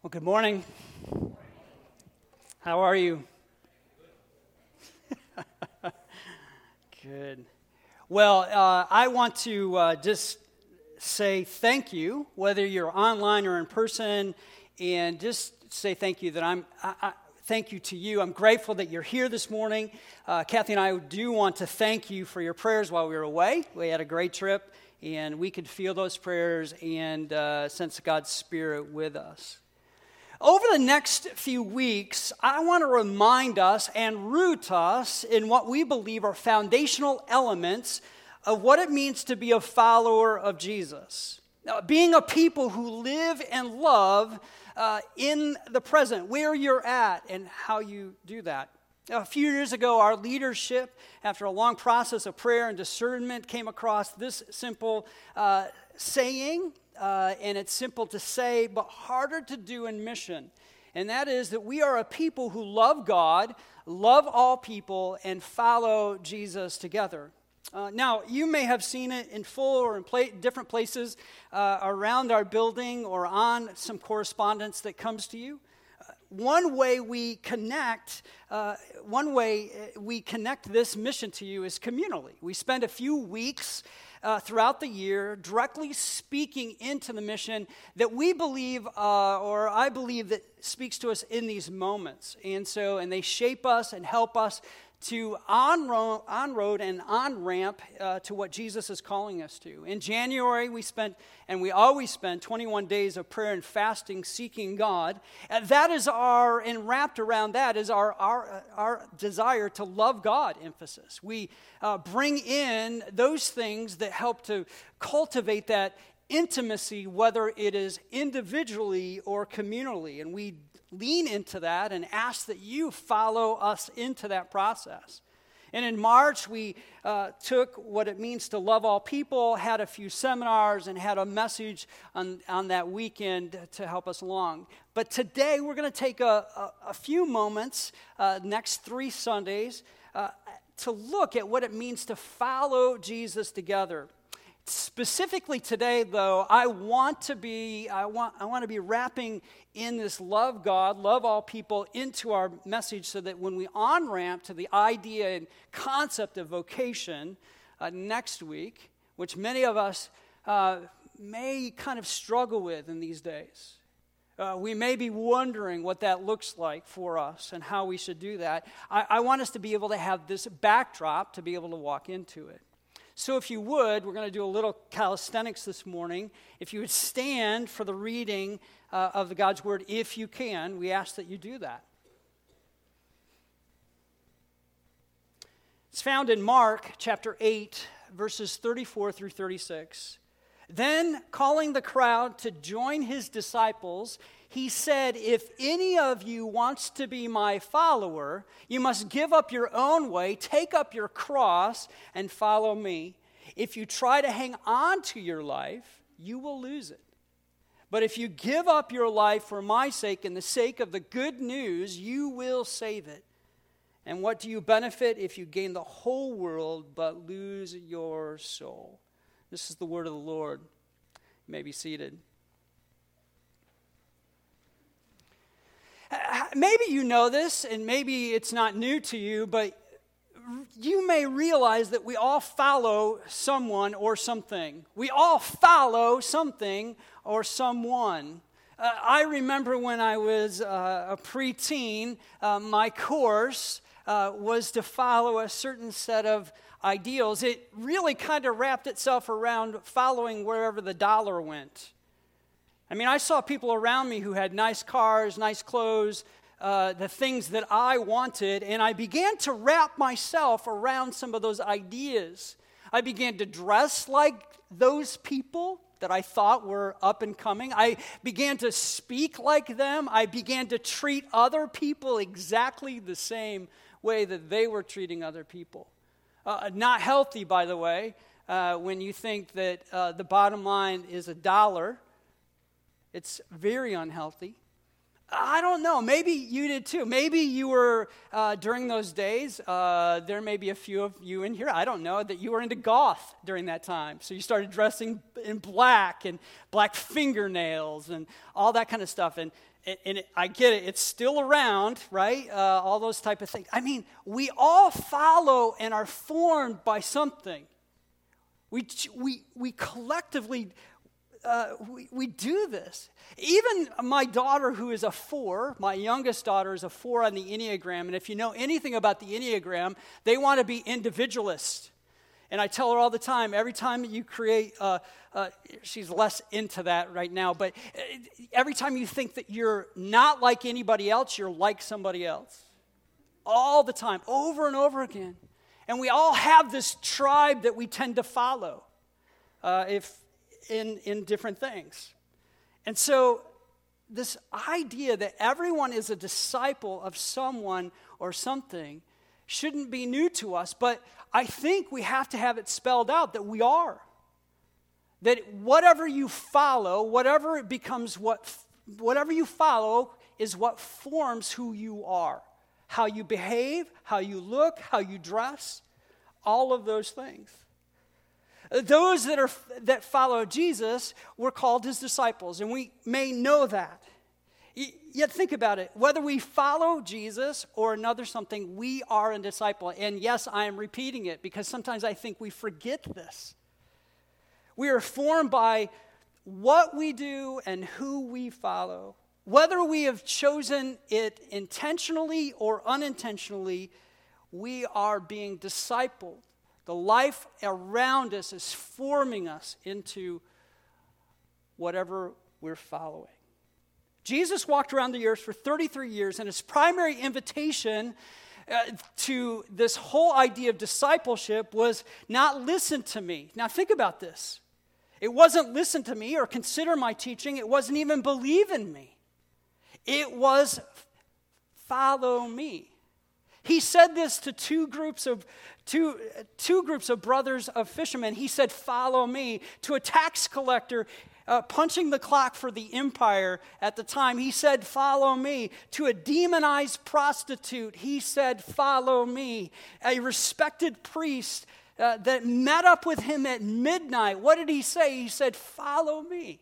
Well, good morning. How are you? good. Well, uh, I want to uh, just say thank you, whether you're online or in person, and just say thank you that I'm. I, I, thank you to you. I'm grateful that you're here this morning. Uh, Kathy and I do want to thank you for your prayers while we were away. We had a great trip, and we could feel those prayers and uh, sense God's Spirit with us. Over the next few weeks, I want to remind us and root us in what we believe are foundational elements of what it means to be a follower of Jesus. Now, being a people who live and love uh, in the present, where you're at, and how you do that. A few years ago, our leadership, after a long process of prayer and discernment, came across this simple uh, saying uh, and it's simple to say, but harder to do in mission. And that is that we are a people who love God, love all people, and follow Jesus together. Uh, now, you may have seen it in full or in pla- different places uh, around our building or on some correspondence that comes to you. Uh, one way we connect, uh, one way uh, we connect this mission to you is communally. We spend a few weeks uh, throughout the year, directly speaking into the mission that we believe, uh, or I believe, that speaks to us in these moments. And so, and they shape us and help us to on road, and on ramp uh, to what Jesus is calling us to. In January, we spent, and we always spend, 21 days of prayer and fasting, seeking God. And that is our, and wrapped around that is our, our, our desire to love God emphasis. We uh, bring in those things that help to cultivate that intimacy, whether it is individually or communally. And we lean into that and ask that you follow us into that process. And in March, we uh, took what it means to love all people, had a few seminars, and had a message on, on that weekend to help us along. But today, we're going to take a, a, a, few moments, uh, next three Sundays, uh, to look at what it means to follow Jesus together. Specifically today, though, I want to be I want I want to be wrapping in this love God, love all people into our message, so that when we on ramp to the idea and concept of vocation uh, next week, which many of us uh, may kind of struggle with in these days. Uh, we may be wondering what that looks like for us and how we should do that. I, I want us to be able to have this backdrop to be able to walk into it. So, if you would, we're going to do a little calisthenics this morning. If you would stand for the reading uh, of the God's Word, if you can, we ask that you do that. It's found in Mark chapter 8, verses 34 through 36. Then, calling the crowd to join his disciples, he said, If any of you wants to be my follower, you must give up your own way, take up your cross, and follow me. If you try to hang on to your life, you will lose it. But if you give up your life for my sake and the sake of the good news, you will save it. And what do you benefit if you gain the whole world but lose your soul? This is the word of the Lord. You may be seated. Maybe you know this, and maybe it's not new to you, but you may realize that we all follow someone or something. We all follow something or someone. Uh, I remember when I was uh, a preteen, uh, my course uh, was to follow a certain set of ideals. It really kind of wrapped itself around following wherever the dollar went. I mean, I saw people around me who had nice cars, nice clothes, uh, the things that I wanted, and I began to wrap myself around some of those ideas. I began to dress like those people that I thought were up and coming. I began to speak like them. I began to treat other people exactly the same way that they were treating other people. Uh, not healthy, by the way, uh, when you think that uh, the bottom line is a dollar it's very unhealthy. I don't know. Maybe you did too. Maybe you were uh, during those days. Uh, there may be a few of you in here. I don't know that you were into goth during that time. So you started dressing in black and black fingernails and all that kind of stuff. And, and, it, I get it. It's still around, right? Uh, all those type of things. I mean, we all follow and are formed by something. We, we, we collectively uh, we, we do this. Even my daughter, who is a four, my youngest daughter is a four on the Enneagram. And if you know anything about the Enneagram, they want to be individualist. And I tell her all the time, every time you create, uh, uh, she's less into that right now, but uh, every time you think that you're not like anybody else, you're like somebody else. All the time, over and over again. And we all have this tribe that we tend to follow. Uh, if in, in different things. And so, this idea that everyone is a disciple of someone or something shouldn't be new to us, but I think we have to have it spelled out that we are. That whatever you follow, whatever it becomes what whatever you follow is what forms who you are. How you behave, how you look, how you dress, all of those things. Those that, are, that follow Jesus were called his disciples, and we may know that. Yet think about it. Whether we follow Jesus or another something, we are a disciple. And yes, I am repeating it because sometimes I think we forget this. We are formed by what we do and who we follow. Whether we have chosen it intentionally or unintentionally, we are being discipled. The life around us is forming us into whatever we're following. Jesus walked around the earth for 33 years, and his primary invitation uh, to this whole idea of discipleship was not listen to me. Now, think about this. It wasn't listen to me or consider my teaching, it wasn't even believe in me. It was follow me. He said this to two groups of two, two groups of brothers of fishermen. He said, Follow me. To a tax collector uh, punching the clock for the empire at the time, he said, Follow me. To a demonized prostitute, he said, Follow me. A respected priest uh, that met up with him at midnight, what did he say? He said, Follow me.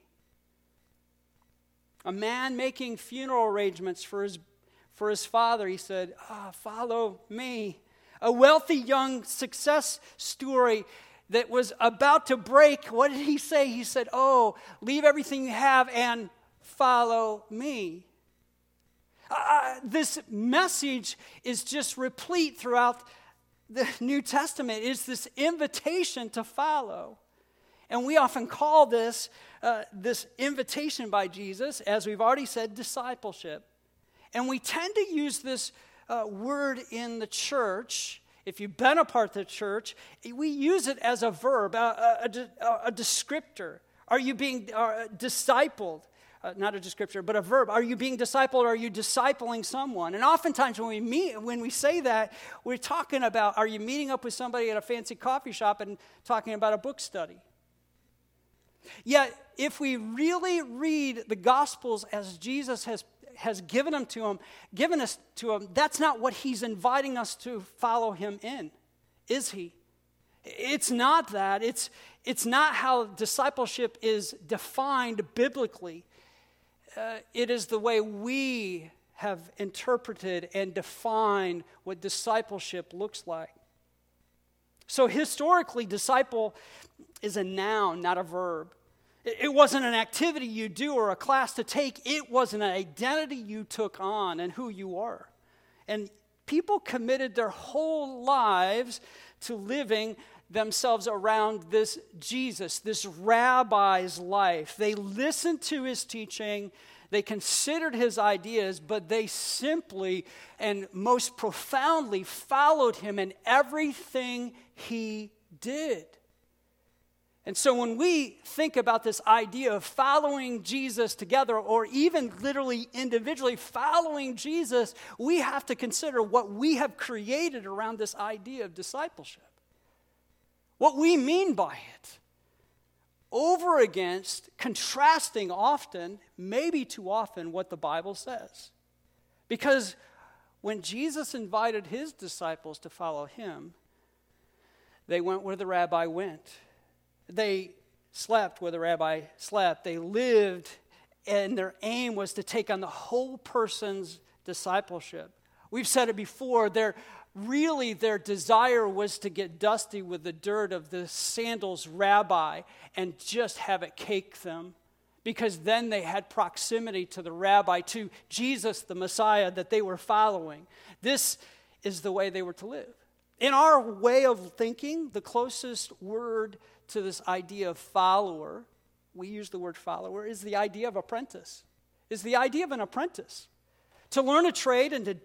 A man making funeral arrangements for his for his father, he said, ah, Follow me. A wealthy young success story that was about to break. What did he say? He said, Oh, leave everything you have and follow me. Uh, uh this message is just replete throughout the New Testament. It's this invitation to follow. And we often call this, uh, this invitation by Jesus, as we've already said, discipleship. And we tend to use this uh, word in the church. If you've been a part of the church, we use it as a verb, a, a, a, a descriptor. Are you being uh, discipled? Uh, not a descriptor, but a verb. Are you being discipled or are you discipling someone? And oftentimes when we meet, when we say that, we're talking about are you meeting up with somebody at a fancy coffee shop and talking about a book study? Yet, if we really read the Gospels as Jesus has has given them to him, given us to him, that's not what he's inviting us to follow him in, is he? It's not that. It's, it's not how discipleship is defined biblically. Uh, it is the way we have interpreted and defined what discipleship looks like. So, historically, disciple is a noun, not a verb. It wasn't an activity you do or a class to take, it was an identity you took on and who you are. And people committed their whole lives to living themselves around this Jesus, this rabbi's life. They listened to his teaching, they considered his ideas, but they simply and most profoundly followed him in everything he did. And so when we think about this idea of following Jesus together, or even literally individually following Jesus, we have to consider what we have created around this idea of discipleship. What we mean by it. over against, contrasting often, maybe too often, what the Bible says. Because when Jesus invited his disciples to follow him, they went where the rabbi went. They slept where the rabbi slept. They lived, and their aim was to take on the whole person's discipleship. We've said it before, their, really their desire was to get dusty with the dirt of the sandals rabbi and just have it cake them because then they had proximity to the rabbi, to Jesus, the Messiah that they were following. This is the way they were to live. In our way of thinking, the closest word to this idea of follower, we use the word follower, is the idea of apprentice, is the idea of an apprentice. To learn a trade and to,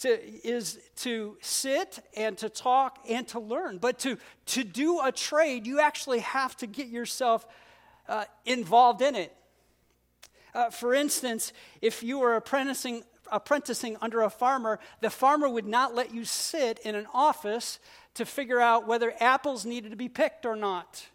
to, is to sit and to talk and to learn. But to, to do a trade, you actually have to get yourself uh, involved in it. Uh, for instance, if you were apprenticing, apprenticing under a farmer, the farmer would not let you sit in an office to figure out whether apples needed to be picked or not.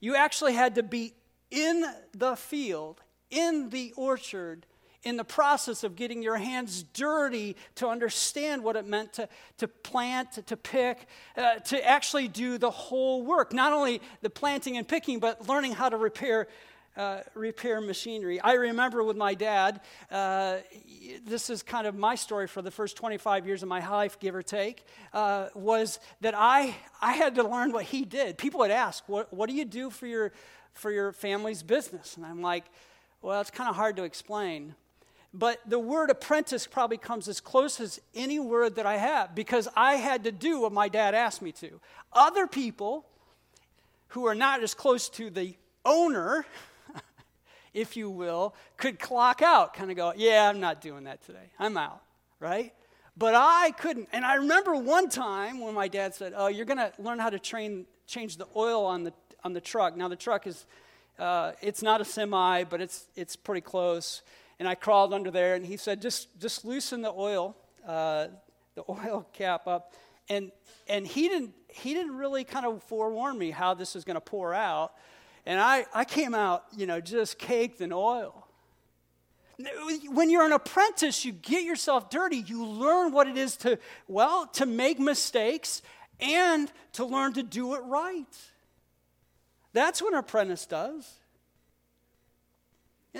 You actually had to be in the field, in the orchard, in the process of getting your hands dirty to understand what it meant to, to plant, to, pick, uh, to actually do the whole work. Not only the planting and picking, but learning how to repair. Uh, repair machinery. I remember with my dad, uh, this is kind of my story for the first 25 years of my life, give or take, uh, was that I, I had to learn what he did. People would ask, what, what do you do for your, for your family's business? And I'm like, well, it's kind of hard to explain but the word apprentice probably comes as close as any word that I have because I had to do what my dad asked me to. Other people who are not as close to the owner, if you will, could clock out, kind of go, Yeah, I'm not doing that today. I'm out, right? But I couldn't. And I remember one time when my dad said, Oh, you're going to learn how to train, change the oil on the, on the truck. Now, the truck is, uh, it's not a semi, but it's, it's pretty close and I crawled under there, and he said, just, just loosen the oil, uh, the oil cap up. And, and he, didn't, he didn't really kind of forewarn me how this is going to pour out. And I, I came out, you know, just caked in oil. When you're an apprentice, you get yourself dirty. You learn what it is to, well, to make mistakes and to learn to do it right. That's what an apprentice does.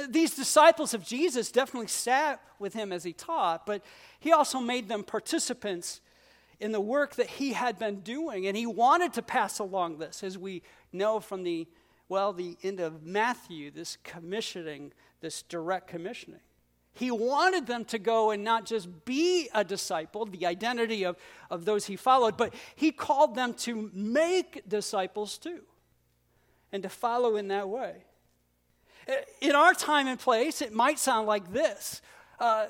These disciples of Jesus definitely sat with him as he taught, but he also made them participants in the work that he had been doing. And he wanted to pass along this, as we know from the, well, the end of Matthew, this commissioning, this direct commissioning. He wanted them to go and not just be a disciple, the identity of, of those he followed, but he called them to make disciples too, and to follow in that way. In our time and place, it might sound like this uh,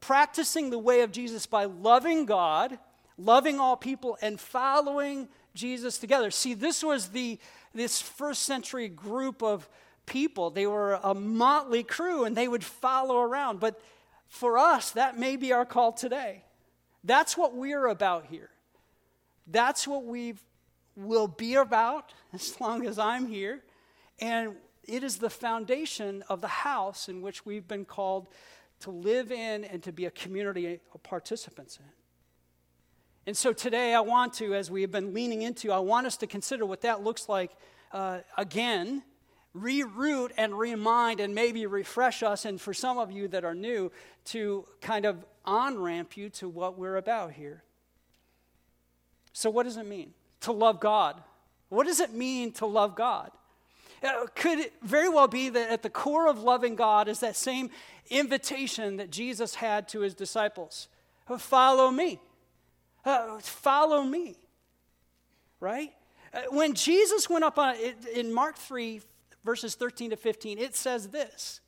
practicing the way of Jesus by loving God, loving all people, and following Jesus together. See, this was the this first century group of people. They were a motley crew and they would follow around. But for us, that may be our call today. That's what we're about here. That's what we will be about as long as I'm here. And it is the foundation of the house in which we've been called to live in and to be a community of participants in. And so today, I want to, as we have been leaning into, I want us to consider what that looks like uh, again, reroute and remind and maybe refresh us, and for some of you that are new, to kind of on ramp you to what we're about here. So, what does it mean to love God? What does it mean to love God? Uh, could it very well be that at the core of loving God is that same invitation that Jesus had to his disciples follow me. Uh, follow me. Right? Uh, when Jesus went up on, in Mark 3, verses 13 to 15, it says this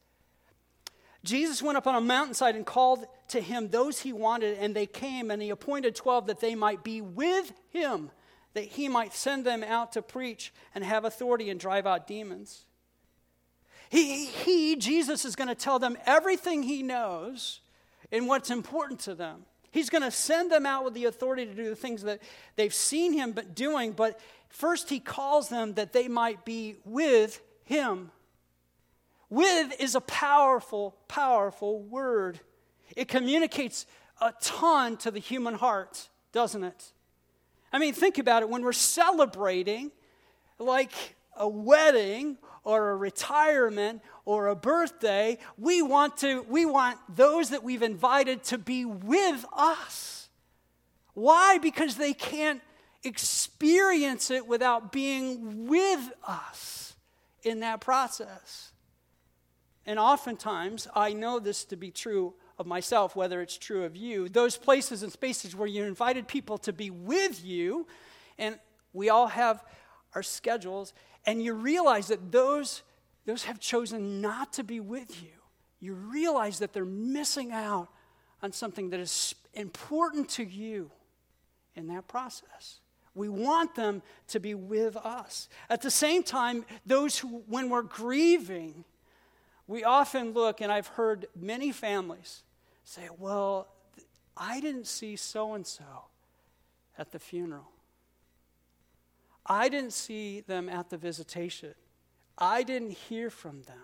Jesus went up on a mountainside and called to him those he wanted, and they came, and he appointed 12 that they might be with him that he might send them out to preach and have authority and drive out demons. He, he Jesus, is going to tell them everything he knows and what's important to them. He's going to send them out with the authority to do the things that they've seen him doing, but First, he calls them that they might be with him. With is a powerful, powerful word. It communicates a ton to the human heart, doesn't it? I mean, think about it. When we're celebrating, like a wedding or a retirement or a birthday, we want to we want those that we've invited to be with us. Why? Because they can't experience it without being with us in that process. And oftentimes, I know this to be true of myself, whether it's true of you. Those places and spaces where you invited people to be with you, and we all have our schedules, and you realize that those, those have chosen not to be with you. You realize that they're missing out on something that is important to you in that process. We want them to be with us. At the same time, those who, when we're grieving, we often look, and I've heard many families say, Well, I didn't see so and so at the funeral. I didn't see them at the visitation. I didn't hear from them.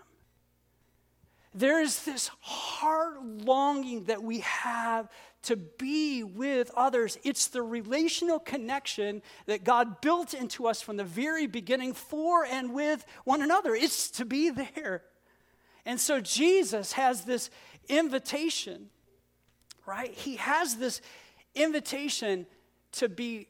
There's this heart longing that we have to be with others. It's the relational connection that God built into us from the very beginning for and with one another. It's to be there. And so Jesus has this invitation, right? He has this invitation to be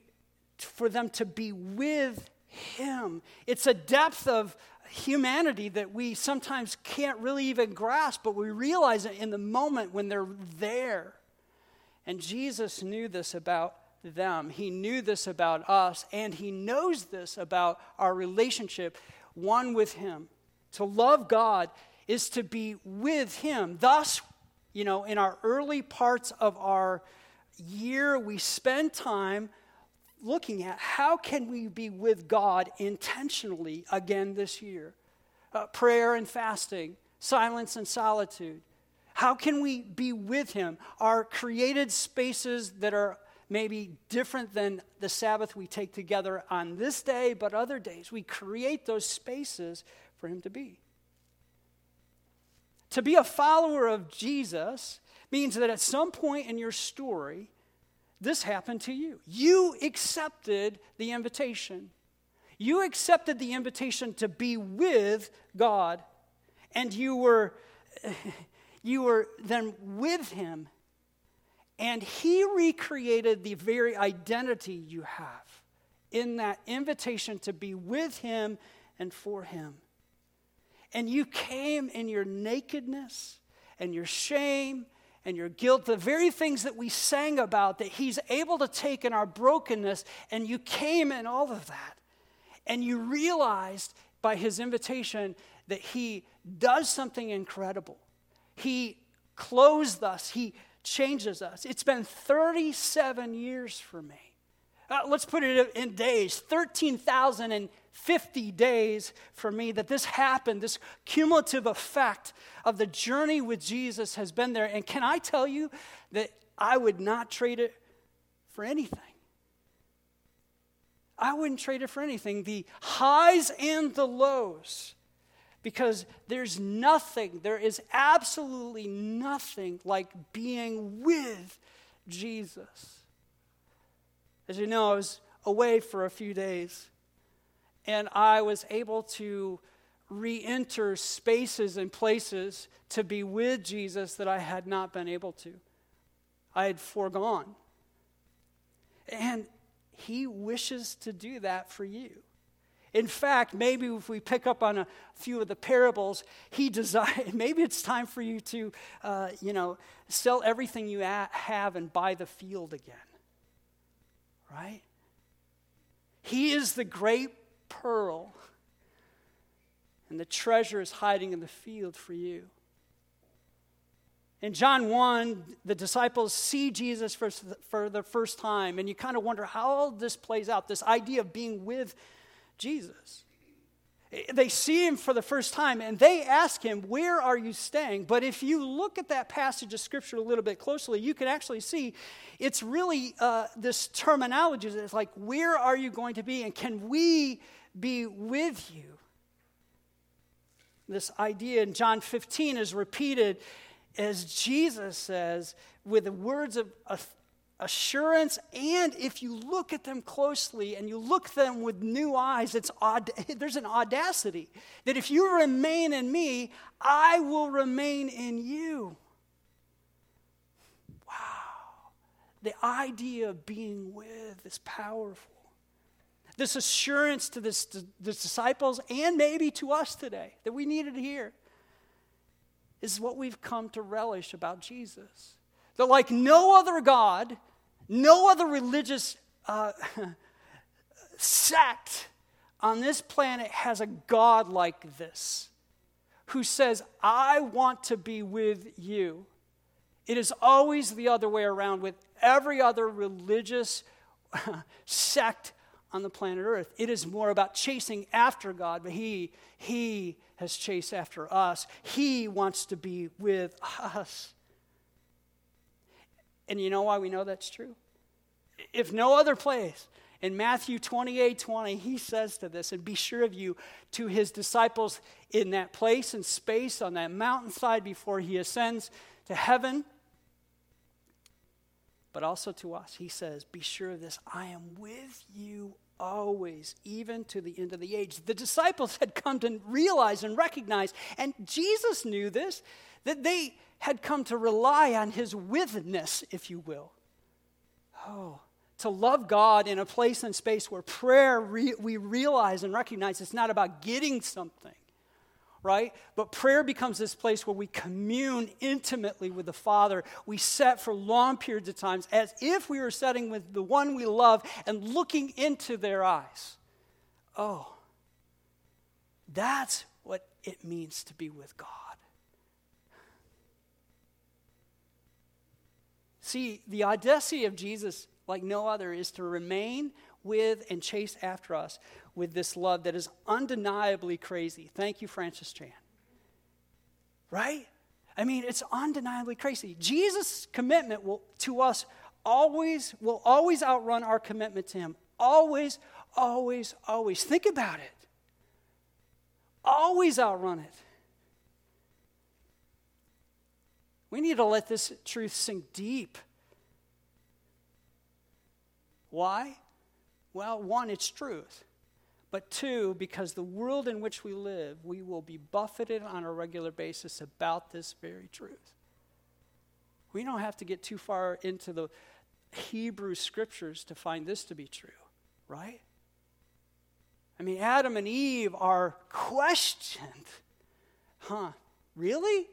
for them to be with him. It's a depth of humanity that we sometimes can't really even grasp, but we realize it in the moment when they're there. And Jesus knew this about them. He knew this about us, and He knows this about our relationship, one with Him. To love God is to be with Him. Thus, you know, in our early parts of our year, we spend time looking at how can we be with God intentionally again this year? Uh, prayer and fasting, silence and solitude. How can we be with Him? Our created spaces that are maybe different than the Sabbath we take together on this day, but other days, we create those spaces for Him to be. To be a follower of Jesus means that at some point in your story, this happened to you. You accepted the invitation. You accepted the invitation to be with God, and you were, you were then with Him, and He recreated the very identity you have in that invitation to be with Him and for Him. And you came in your nakedness and your shame and your guilt, the very things that we sang about that He's able to take in our brokenness, and you came in all of that. And you realized by His invitation that He does something incredible. He clothes us, He changes us. It's been 37 years for me. Uh, let's put it in days 13,050 days for me that this happened. This cumulative effect of the journey with Jesus has been there. And can I tell you that I would not trade it for anything? I wouldn't trade it for anything. The highs and the lows. Because there's nothing, there is absolutely nothing like being with Jesus. As you know, I was away for a few days, and I was able to re enter spaces and places to be with Jesus that I had not been able to. I had foregone. And He wishes to do that for you. In fact, maybe if we pick up on a few of the parables, he desired, maybe it's time for you to, uh, you know, sell everything you have and buy the field again right? He is the great pearl, and the treasure is hiding in the field for you. In John 1, the disciples see Jesus for, for the first time, and you kind of wonder how all this plays out this idea of being with Jesus. They see him for the first time and they ask him, Where are you staying? But if you look at that passage of scripture a little bit closely, you can actually see it's really uh, this terminology. It's like, Where are you going to be? And can we be with you? This idea in John 15 is repeated as Jesus says, with the words of assurance and if you look at them closely and you look them with new eyes it's odd there's an audacity that if you remain in me i will remain in you. Wow. The idea of being with is powerful. This assurance to this, the disciples and maybe to us today that we needed is what we've come to relish about jesus. That like no other god no other religious uh, sect on this planet has a God like this who says, I want to be with you. It is always the other way around with every other religious sect on the planet Earth. It is more about chasing after God, but He, He has chased after us. He wants to be with us. And you know why we know that's true? If no other place, in Matthew 28 20, he says to this, and be sure of you, to his disciples in that place and space on that mountainside before he ascends to heaven, but also to us. He says, Be sure of this, I am with you always, even to the end of the age. The disciples had come to realize and recognize, and Jesus knew this, that they had come to rely on his withness, if you will. Oh, to love God in a place and space where prayer, re- we realize and recognize it's not about getting something, right? But prayer becomes this place where we commune intimately with the Father. We set for long periods of times as if we were setting with the one we love and looking into their eyes. Oh, that's what it means to be with God. See, the audacity of Jesus, like no other, is to remain with and chase after us with this love that is undeniably crazy. Thank you, Francis Chan. Right? I mean, it's undeniably crazy. Jesus' commitment will, to us always will always outrun our commitment to him. Always, always, always. Think about it. Always outrun it. We need to let this truth sink deep. Why? Well, one, it's truth. But two, because the world in which we live, we will be buffeted on a regular basis about this very truth. We don't have to get too far into the Hebrew scriptures to find this to be true, right? I mean, Adam and Eve are questioned. Huh, really?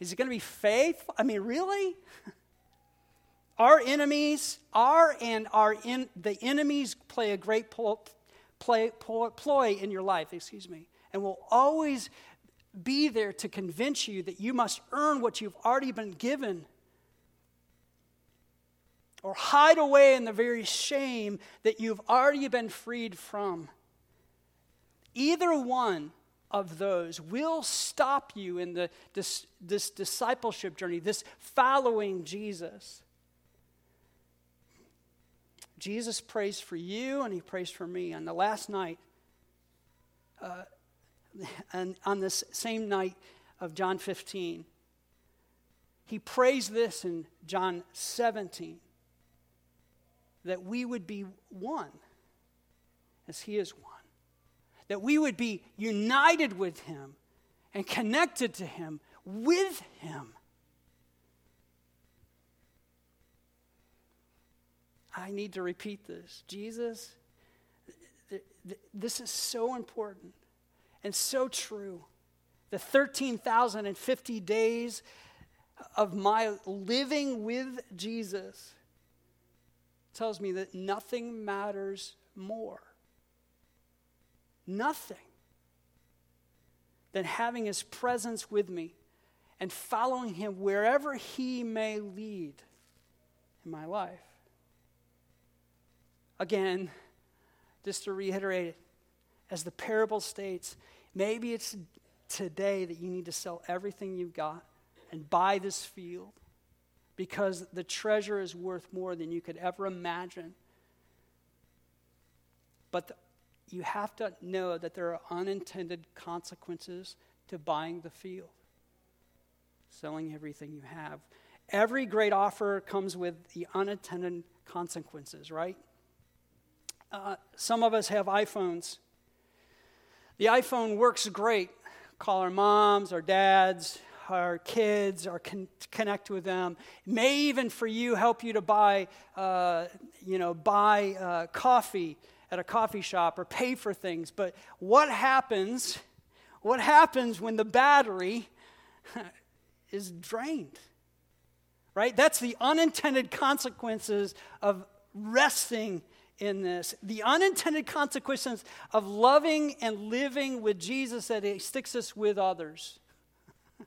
Is it going to be faith? I mean, really? Our enemies, are and our in, the enemies play a great pl- play, pl- ploy in your life, excuse me, and will always be there to convince you that you must earn what you've already been given or hide away in the very shame that you've already been freed from. Either one of those will stop you in the, this, this discipleship journey, this following Jesus. Jesus prays for you and he prays for me. On the last night, uh, and on this same night of John 15, he prays this in John 17 that we would be one as he is one, that we would be united with him and connected to him with him. I need to repeat this. Jesus, th- th- this is so important and so true. The 13,050 days of my living with Jesus tells me that nothing matters more. Nothing than having his presence with me and following him wherever he may lead in my life. Again, just to reiterate it, as the parable states, maybe it's today that you need to sell everything you've got and buy this field because the treasure is worth more than you could ever imagine. But the, you have to know that there are unintended consequences to buying the field, selling everything you have. Every great offer comes with the unintended consequences, right? Uh, some of us have iPhones. The iPhone works great. Call our moms, our dads, our kids, or con- connect with them. It may even for you help you to buy, uh, you know, buy uh, coffee at a coffee shop or pay for things. But what happens? What happens when the battery is drained? Right? That's the unintended consequences of resting in this. The unintended consequences of loving and living with Jesus that he sticks us with others.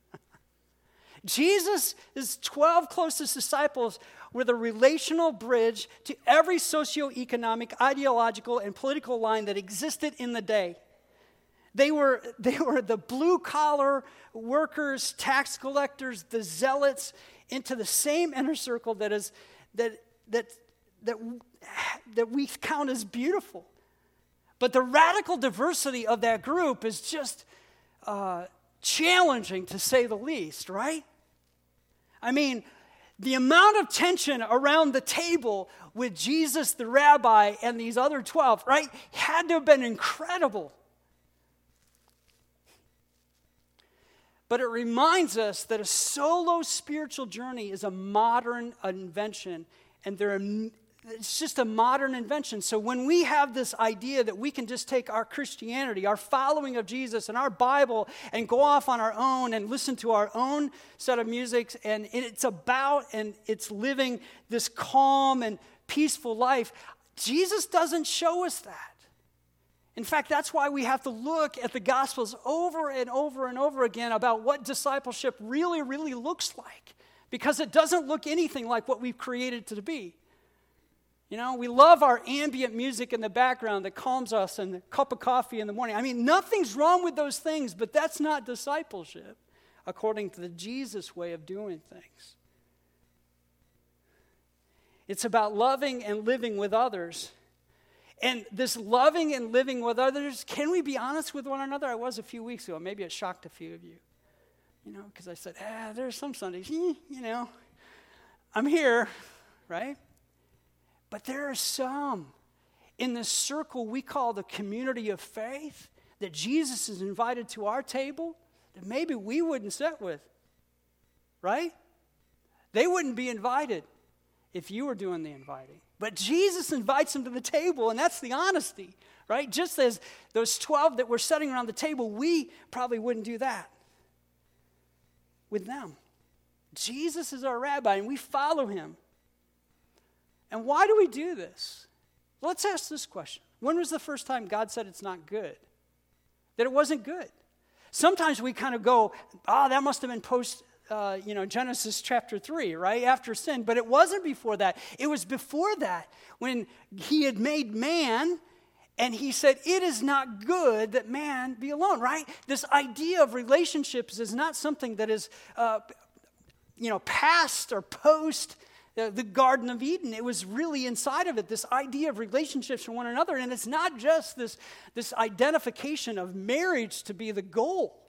Jesus' 12 closest disciples were the relational bridge to every socioeconomic, ideological, and political line that existed in the day. They were, they were the blue collar workers, tax collectors, the zealots, into the same inner circle that, is, that, that, that, that we count as beautiful. But the radical diversity of that group is just uh, challenging to say the least, right? I mean, the amount of tension around the table with Jesus, the rabbi, and these other 12, right, had to have been incredible. But it reminds us that a solo spiritual journey is a modern invention, and there are it's just a modern invention. So when we have this idea that we can just take our Christianity, our following of Jesus, and our Bible and go off on our own and listen to our own set of music, and it's about and it's living this calm and peaceful life, Jesus doesn't show us that. In fact, that's why we have to look at the Gospels over and over and over again about what discipleship really, really looks like. Because it doesn't look anything like what we've created to be. You know, we love our ambient music in the background that calms us and a cup of coffee in the morning. I mean, nothing's wrong with those things, but that's not discipleship according to the Jesus way of doing things. It's about loving and living with others. And this loving and living with others, can we be honest with one another? I was a few weeks ago. Maybe it shocked a few of you. You know, because I said, ah, there's some Sundays, you know, I'm here, right? But there are some in this circle we call the community of faith that Jesus has invited to our table that maybe we wouldn't sit with, right? They wouldn't be invited if you were doing the inviting. But Jesus invites them to the table, and that's the honesty, right? Just as those 12 that were sitting around the table, we probably wouldn't do that with them. Jesus is our rabbi, and we follow him. And why do we do this? Let's ask this question When was the first time God said it's not good? That it wasn't good? Sometimes we kind of go, oh, that must have been post, uh, you know, Genesis chapter 3, right? After sin. But it wasn't before that. It was before that when he had made man and he said, It is not good that man be alone, right? This idea of relationships is not something that is, uh, you know, past or post the, Garden of Eden. It was really inside of it, this idea of relationships from one another. And it's not just this, this identification of marriage to be the goal.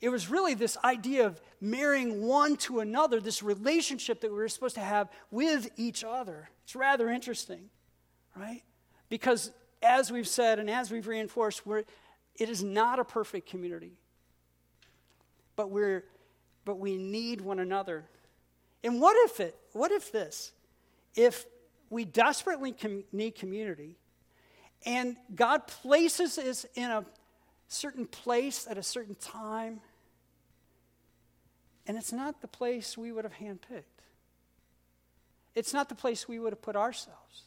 It was really this idea of marrying one to another, this relationship that we were supposed to have with each other. It's rather interesting, right? Because as we've said and as we've reinforced, it is not a perfect community. But, we're, but we need one another and what if it, what if this? If we desperately com- need community and God places us in a certain place at a certain time, and it's not the place we would have handpicked. It's not the place we would have put ourselves.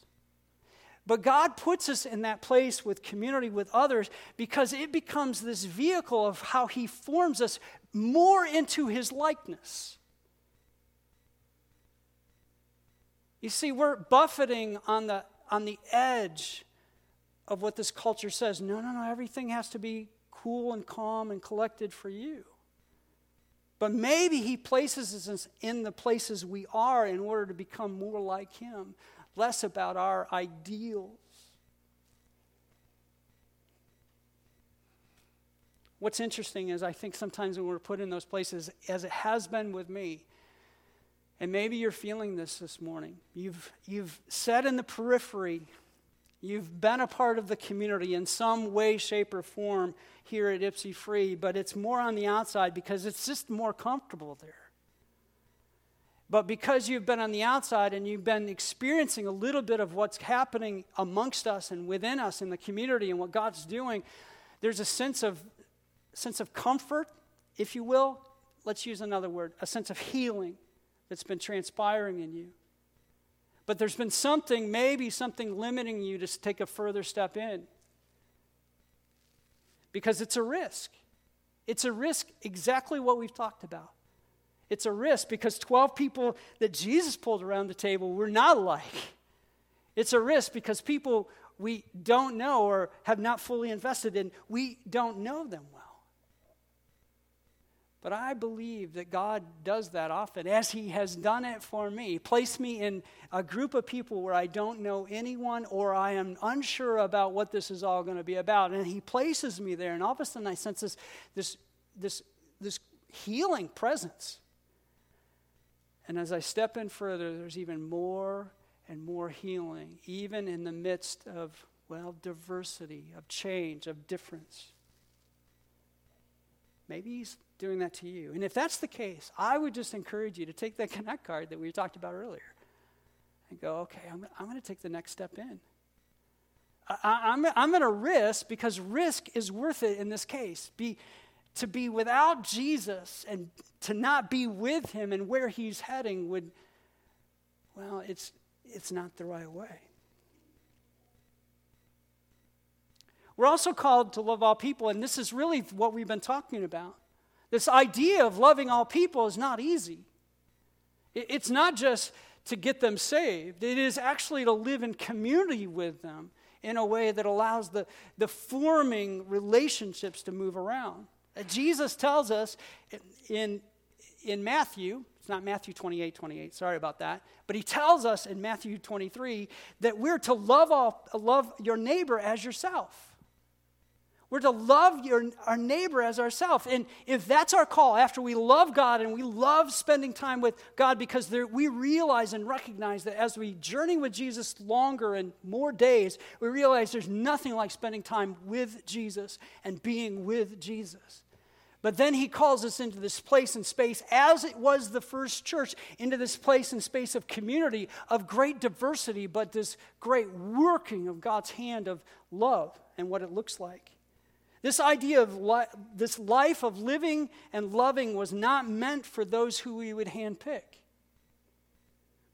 But God puts us in that place with community with others because it becomes this vehicle of how He forms us more into His likeness. You see, we're buffeting on the, on the edge of what this culture says. No, no, no, everything has to be cool and calm and collected for you. But maybe He places us in the places we are in order to become more like Him, less about our ideals. What's interesting is I think sometimes when we're put in those places, as it has been with me, and maybe you're feeling this this morning, you've, you've sat in the periphery You've been a part of the community in some way, shape, or form here at Ypsi Free, but it's more on the outside because it's just more comfortable there. But because you've been on the outside and you've been experiencing a little bit of what's happening amongst us and within us in the community and what God's doing, there's a sense of sense of comfort, if you will. Let's use another word, a sense of healing that's been transpiring in you. But there's been something, maybe something limiting you to take a further step in. Because it's a risk. It's a risk, exactly what we've talked about. It's a risk because 12 people that Jesus pulled around the table were not alike. It's a risk because people we don't know or have not fully invested in, we don't know them well. But I believe that God does that often, as He has done it for me. Place me in a group of people where I don't know anyone or I am unsure about what this is all going to be about. And He places me there, and all of a sudden I sense this, this, this, this healing presence. And as I step in further, there's even more and more healing, even in the midst of, well, diversity, of change, of difference. Maybe He's doing that to you. And if that's the case, I would just encourage you to take that Connect card that we talked about earlier and go, okay, I'm, I'm going to take the next step in. I, am I'm, I'm going to risk because risk is worth it in this case. Be, to be without Jesus and to not be with him and where he's heading would, well, it's, it's not the right way. We're also called to love all people, and this is really what we've been talking about. This idea of loving all people is not easy. It's not just to get them saved, it is actually to live in community with them in a way that allows the, the forming relationships to move around. Uh, Jesus tells us in, in Matthew, it's not Matthew 28 28, sorry about that, but he tells us in Matthew 23 that we're to love, all, love your neighbor as yourself. We're to love your, our neighbor as ourselves. And if that's our call, after we love God and we love spending time with God because there, we realize and recognize that as we journey with Jesus longer and more days, we realize there's nothing like spending time with Jesus and being with Jesus. But then he calls us into this place and space, as it was the first church, into this place and space of community, of great diversity, but this great working of God's hand of love and what it looks like. This idea of li- this life of living and loving was not meant for those who we would handpick,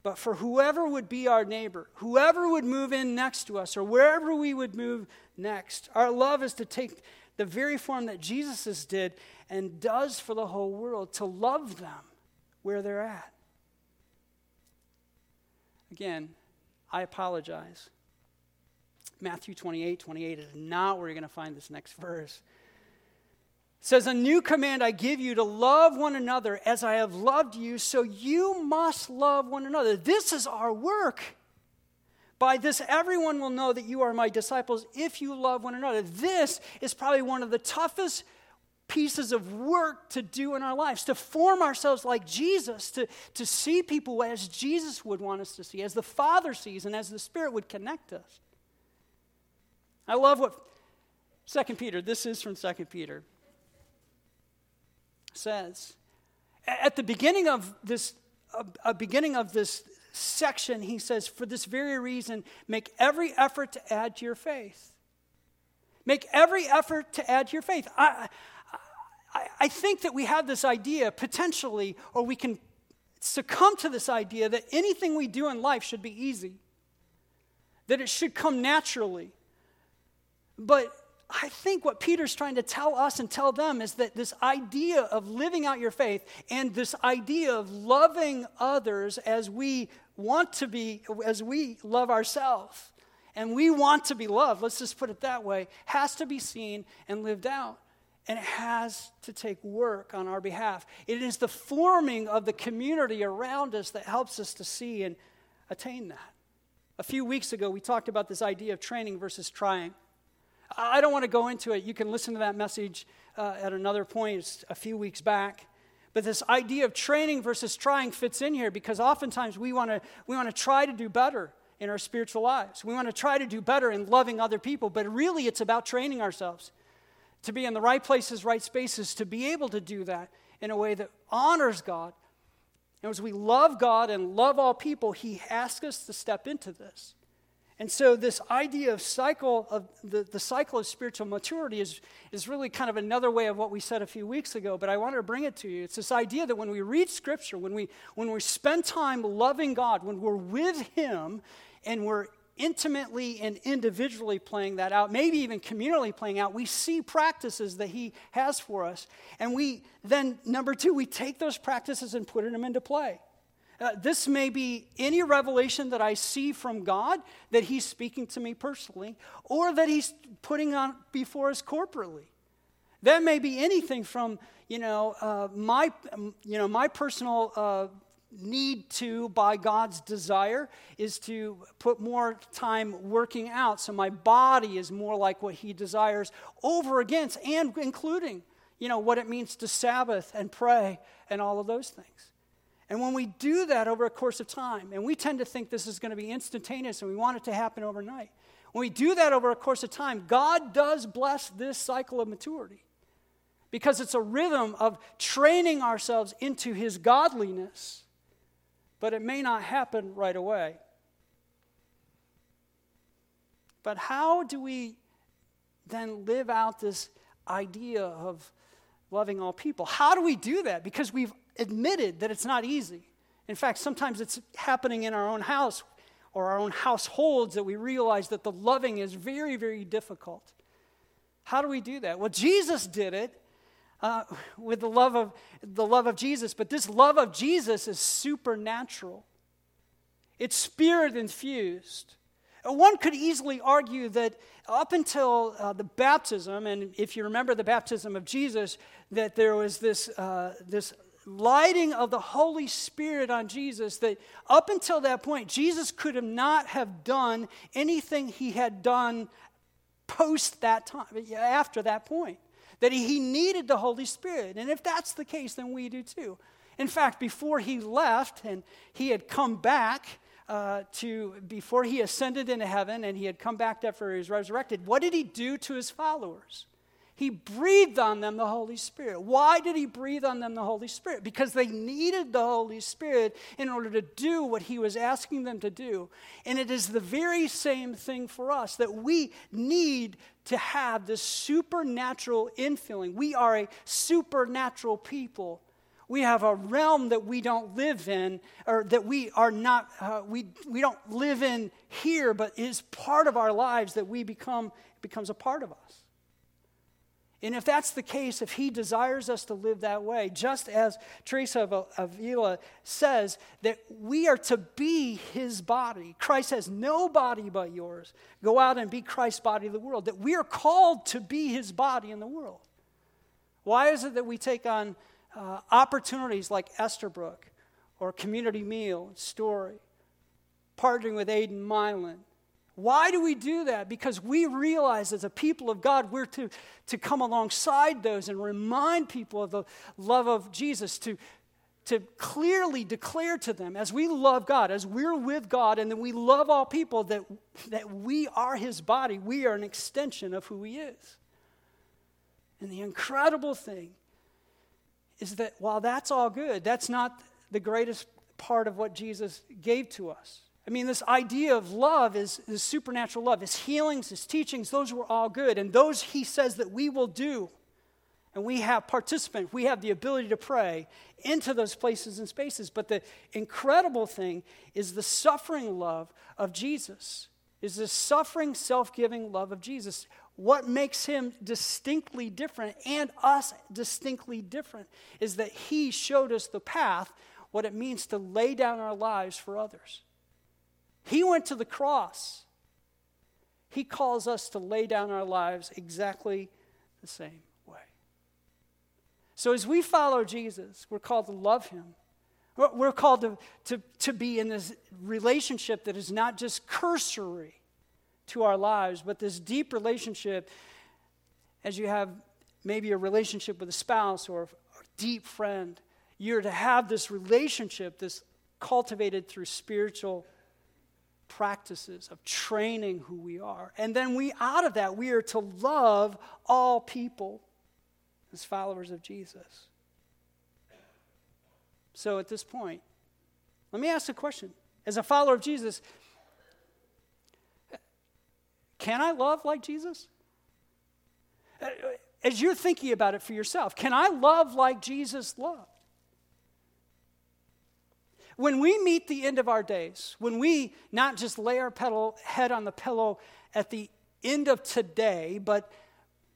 but for whoever would be our neighbor, whoever would move in next to us, or wherever we would move next. Our love is to take the very form that Jesus did and does for the whole world, to love them where they're at. Again, I apologize. Matthew 28 28 is not where you're going to find this next verse. It says, A new command I give you to love one another as I have loved you, so you must love one another. This is our work. By this, everyone will know that you are my disciples if you love one another. This is probably one of the toughest pieces of work to do in our lives, to form ourselves like Jesus, to, to see people as Jesus would want us to see, as the Father sees, and as the Spirit would connect us. I love what Second Peter, this is from Second Peter, says. At the beginning of this, a beginning of this section, he says, For this very reason, make every effort to add to your faith. Make every effort to add to your faith. I, I, I think that we have this idea potentially, or we can succumb to this idea that anything we do in life should be easy, that it should come naturally. But I think what Peter's trying to tell us and tell them is that this idea of living out your faith and this idea of loving others as we want to be, as we love ourselves, and we want to be loved, let's just put it that way, has to be seen and lived out. And it has to take work on our behalf. It is the forming of the community around us that helps us to see and attain that. A few weeks ago, we talked about this idea of training versus trying. I don't want to go into it. You can listen to that message uh, at another point, it's a few weeks back. But this idea of training versus trying fits in here because oftentimes we want to we want to try to do better in our spiritual lives. We want to try to do better in loving other people, but really it's about training ourselves to be in the right places, right spaces, to be able to do that in a way that honors God. And as we love God and love all people, He asks us to step into this. And so this idea of cycle of the, the cycle of spiritual maturity is, is really kind of another way of what we said a few weeks ago, but I wanted to bring it to you. It's this idea that when we read scripture, when we when we spend time loving God, when we're with Him and we're intimately and individually playing that out, maybe even communally playing out, we see practices that He has for us. And we then, number two, we take those practices and put them into play. Uh, this may be any revelation that I see from God that He's speaking to me personally, or that He's putting on before us corporately. That may be anything from you know uh, my you know my personal uh, need to by God's desire is to put more time working out, so my body is more like what He desires over against, and including you know what it means to Sabbath and pray and all of those things. And when we do that over a course of time, and we tend to think this is going to be instantaneous and we want it to happen overnight, when we do that over a course of time, God does bless this cycle of maturity because it's a rhythm of training ourselves into His godliness, but it may not happen right away. But how do we then live out this idea of loving all people? How do we do that? Because we've admitted that it's not easy. In fact, sometimes it's happening in our own house or our own households that we realize that the loving is very, very difficult. How do we do that? Well, Jesus did it uh, with the love of the love of Jesus, but this love of Jesus is supernatural. It's spirit infused. One could easily argue that up until uh, the baptism, and if you remember the baptism of Jesus, that there was this, uh, this lighting of the Holy Spirit on Jesus that up until that point, Jesus could have not have done anything he had done post that time, after that point. That he needed the Holy Spirit. And if that's the case, then we do too. In fact, before he left and he had come back, uh, to before he ascended into heaven and he had come back after he was resurrected, what did he do to his followers? He breathed on them the Holy Spirit. Why did he breathe on them the Holy Spirit? Because they needed the Holy Spirit in order to do what he was asking them to do. And it is the very same thing for us that we need to have this supernatural infilling. We are a supernatural people. We have a realm that we don't live in, or that we are not, uh, we, we don't live in here, but is part of our lives that we become, becomes a part of us. And if that's the case, if he desires us to live that way, just as Teresa of Avila says, that we are to be his body. Christ has no body but yours. Go out and be Christ's body in the world. That we are called to be his body in the world. Why is it that we take on uh, opportunities like Esterbrook or Community Meal, Story, partnering with Aidan Milan, why do we do that? Because we realize as a people of God, we're to, to come alongside those and remind people of the love of Jesus, to, to clearly declare to them as we love God, as we're with God, and then we love all people, that, that we are His body. We are an extension of who He is. And the incredible thing is that while that's all good, that's not the greatest part of what Jesus gave to us. I mean, this idea of love is, is supernatural love. His healings, his teachings, those were all good. And those he says that we will do. And we have participant, we have the ability to pray into those places and spaces. But the incredible thing is the suffering love of Jesus, is the suffering, self giving love of Jesus. What makes him distinctly different and us distinctly different is that he showed us the path, what it means to lay down our lives for others. He went to the cross. He calls us to lay down our lives exactly the same way. So as we follow Jesus, we're called to love him. We're called to, to, to be in this relationship that is not just cursory to our lives, but this deep relationship as you have maybe a relationship with a spouse or a deep friend. You're to have this relationship, this cultivated through spiritual practices of training who we are. And then we, out of that, we are to love all people as followers of Jesus. So at this point, let me ask a question. As a follower of Jesus, can I love like Jesus? As you're thinking about it for yourself, can I love like Jesus loved? When we meet the end of our days, when we not just lay our pedal, head on the pillow at the end of today, but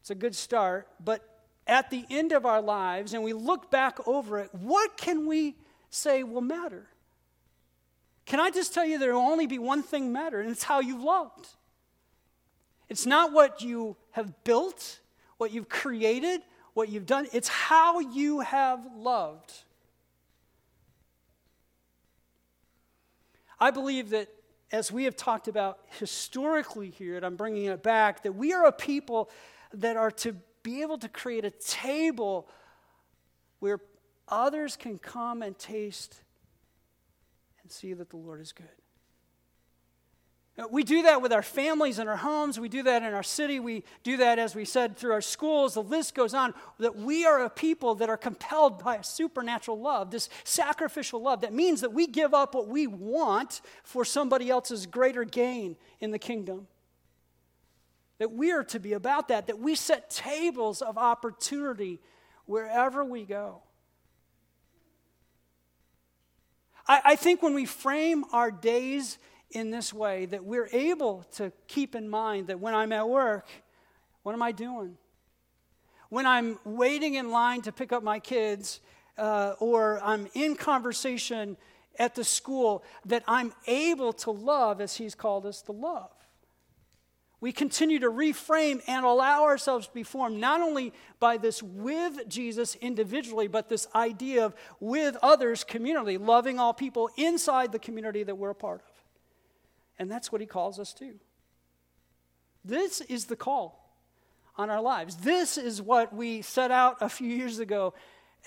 it's a good start, but at the end of our lives and we look back over it, what can we say will matter? Can I just tell you there will only be one thing matter, and it's how you've loved. It's not what you have built, what you've created, what you've done, it's how you have loved. I believe that as we have talked about historically here, and I'm bringing it back, that we are a people that are to be able to create a table where others can come and taste and see that the Lord is good. Uh, we do that with our families and our homes. We do that in our city. We do that, as we said, through our schools. The list goes on. That we are a people that are compelled by a supernatural love, this sacrificial love. That means that we give up what we want for somebody else's greater gain in the kingdom. That we are to be about that, that we set tables of opportunity wherever we go. I, I think when we frame our days in this way that we're able to keep in mind that when I'm at work, what am I doing? When I'm waiting in line to pick up my kids, uh, or I'm in conversation at the school, that I'm able to love as He's called us to love. We continue to reframe and allow ourselves to be formed not only by this with Jesus individually, but this idea of with others communally, loving all people inside the community that we're a part of. And that's what he calls us to. This is the call on our lives. This is what we set out a few years ago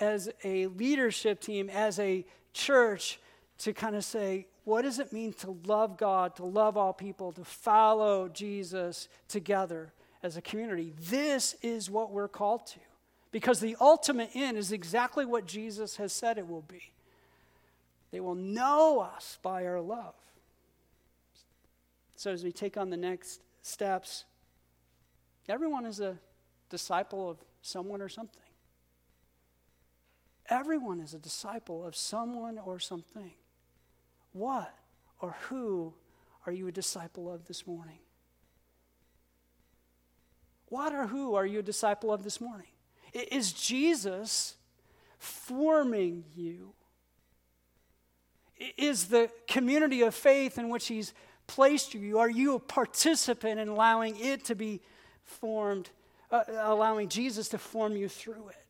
as a leadership team, as a church, to kind of say, what does it mean to love God, to love all people, to follow Jesus together as a community? This is what we're called to. Because the ultimate end is exactly what Jesus has said it will be. They will know us by our love. So, as we take on the next steps, everyone is a disciple of someone or something. Everyone is a disciple of someone or something. What or who are you a disciple of this morning? What or who are you a disciple of this morning? Is Jesus forming you? Is the community of faith in which He's placed you? Are you a participant in allowing it to be formed, uh, allowing Jesus to form you through it?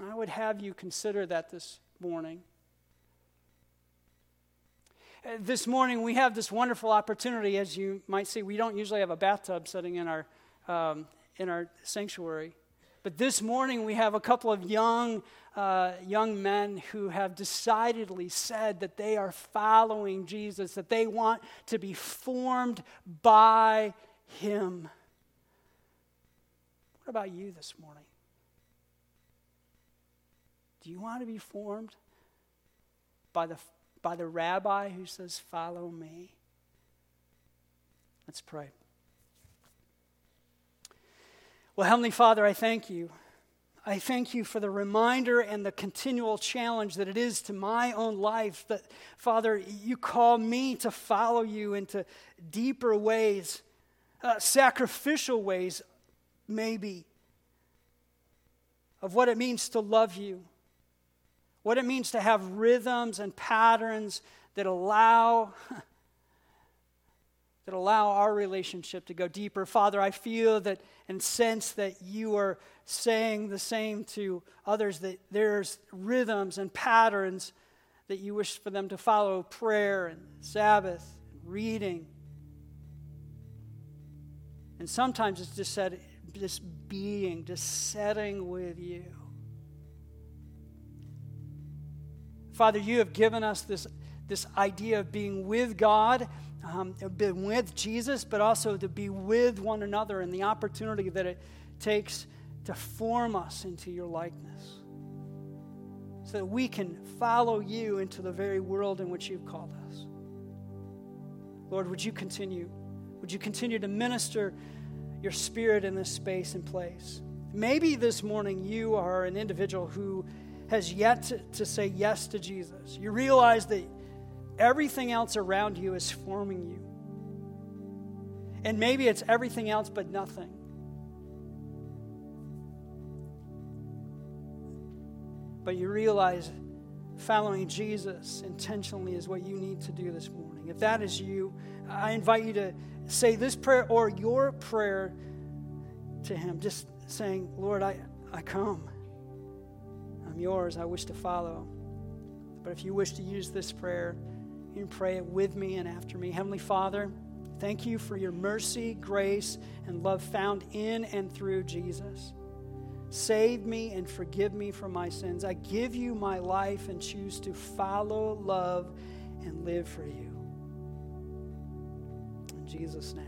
I would have you consider that this morning. Uh, this morning, we have this wonderful opportunity. As you might see, we don't usually have a bathtub sitting in our, um, in our sanctuary. But this morning, we have a couple of young, uh, young men who have decidedly said that they are following Jesus, that they want to be formed by Him. What about you this morning? Do you want to be formed by the, by the rabbi who says, Follow me? Let's pray. Well, Heavenly Father, I thank you. I thank you for the reminder and the continual challenge that it is to my own life that, Father, you call me to follow you into deeper ways, uh, sacrificial ways, maybe, of what it means to love you, what it means to have rhythms and patterns that allow that allow our relationship to go deeper. Father, I feel that and sense that you are saying the same to others, that there's rhythms and patterns that you wish for them to follow prayer and Sabbath, and reading. And sometimes it's just said, just being, just setting with you. Father, you have given us this, this idea of being with God, um, being with Jesus, but also to be with one another and the opportunity that it takes to form us into your likeness so that we can follow you into the very world in which you've called us. Lord, would you continue? Would you continue to minister your spirit in this space and place? Maybe this morning you are an individual who has yet to, to say yes to Jesus. You realize that everything else around you is forming you. And maybe it's everything else but nothing. but you realize following Jesus intentionally is what you need to do this morning. If that is you, I invite you to say this prayer or your prayer to Him, just saying, Lord, I, I come. I'm yours. I wish to follow. But if you wish to use this prayer, you pray it with me and after me. Heavenly Father, thank you for your mercy, grace, and love found in and through Jesus. Save me and forgive me for my sins. I give you my life and choose to follow, love, and live for you. In Jesus' name.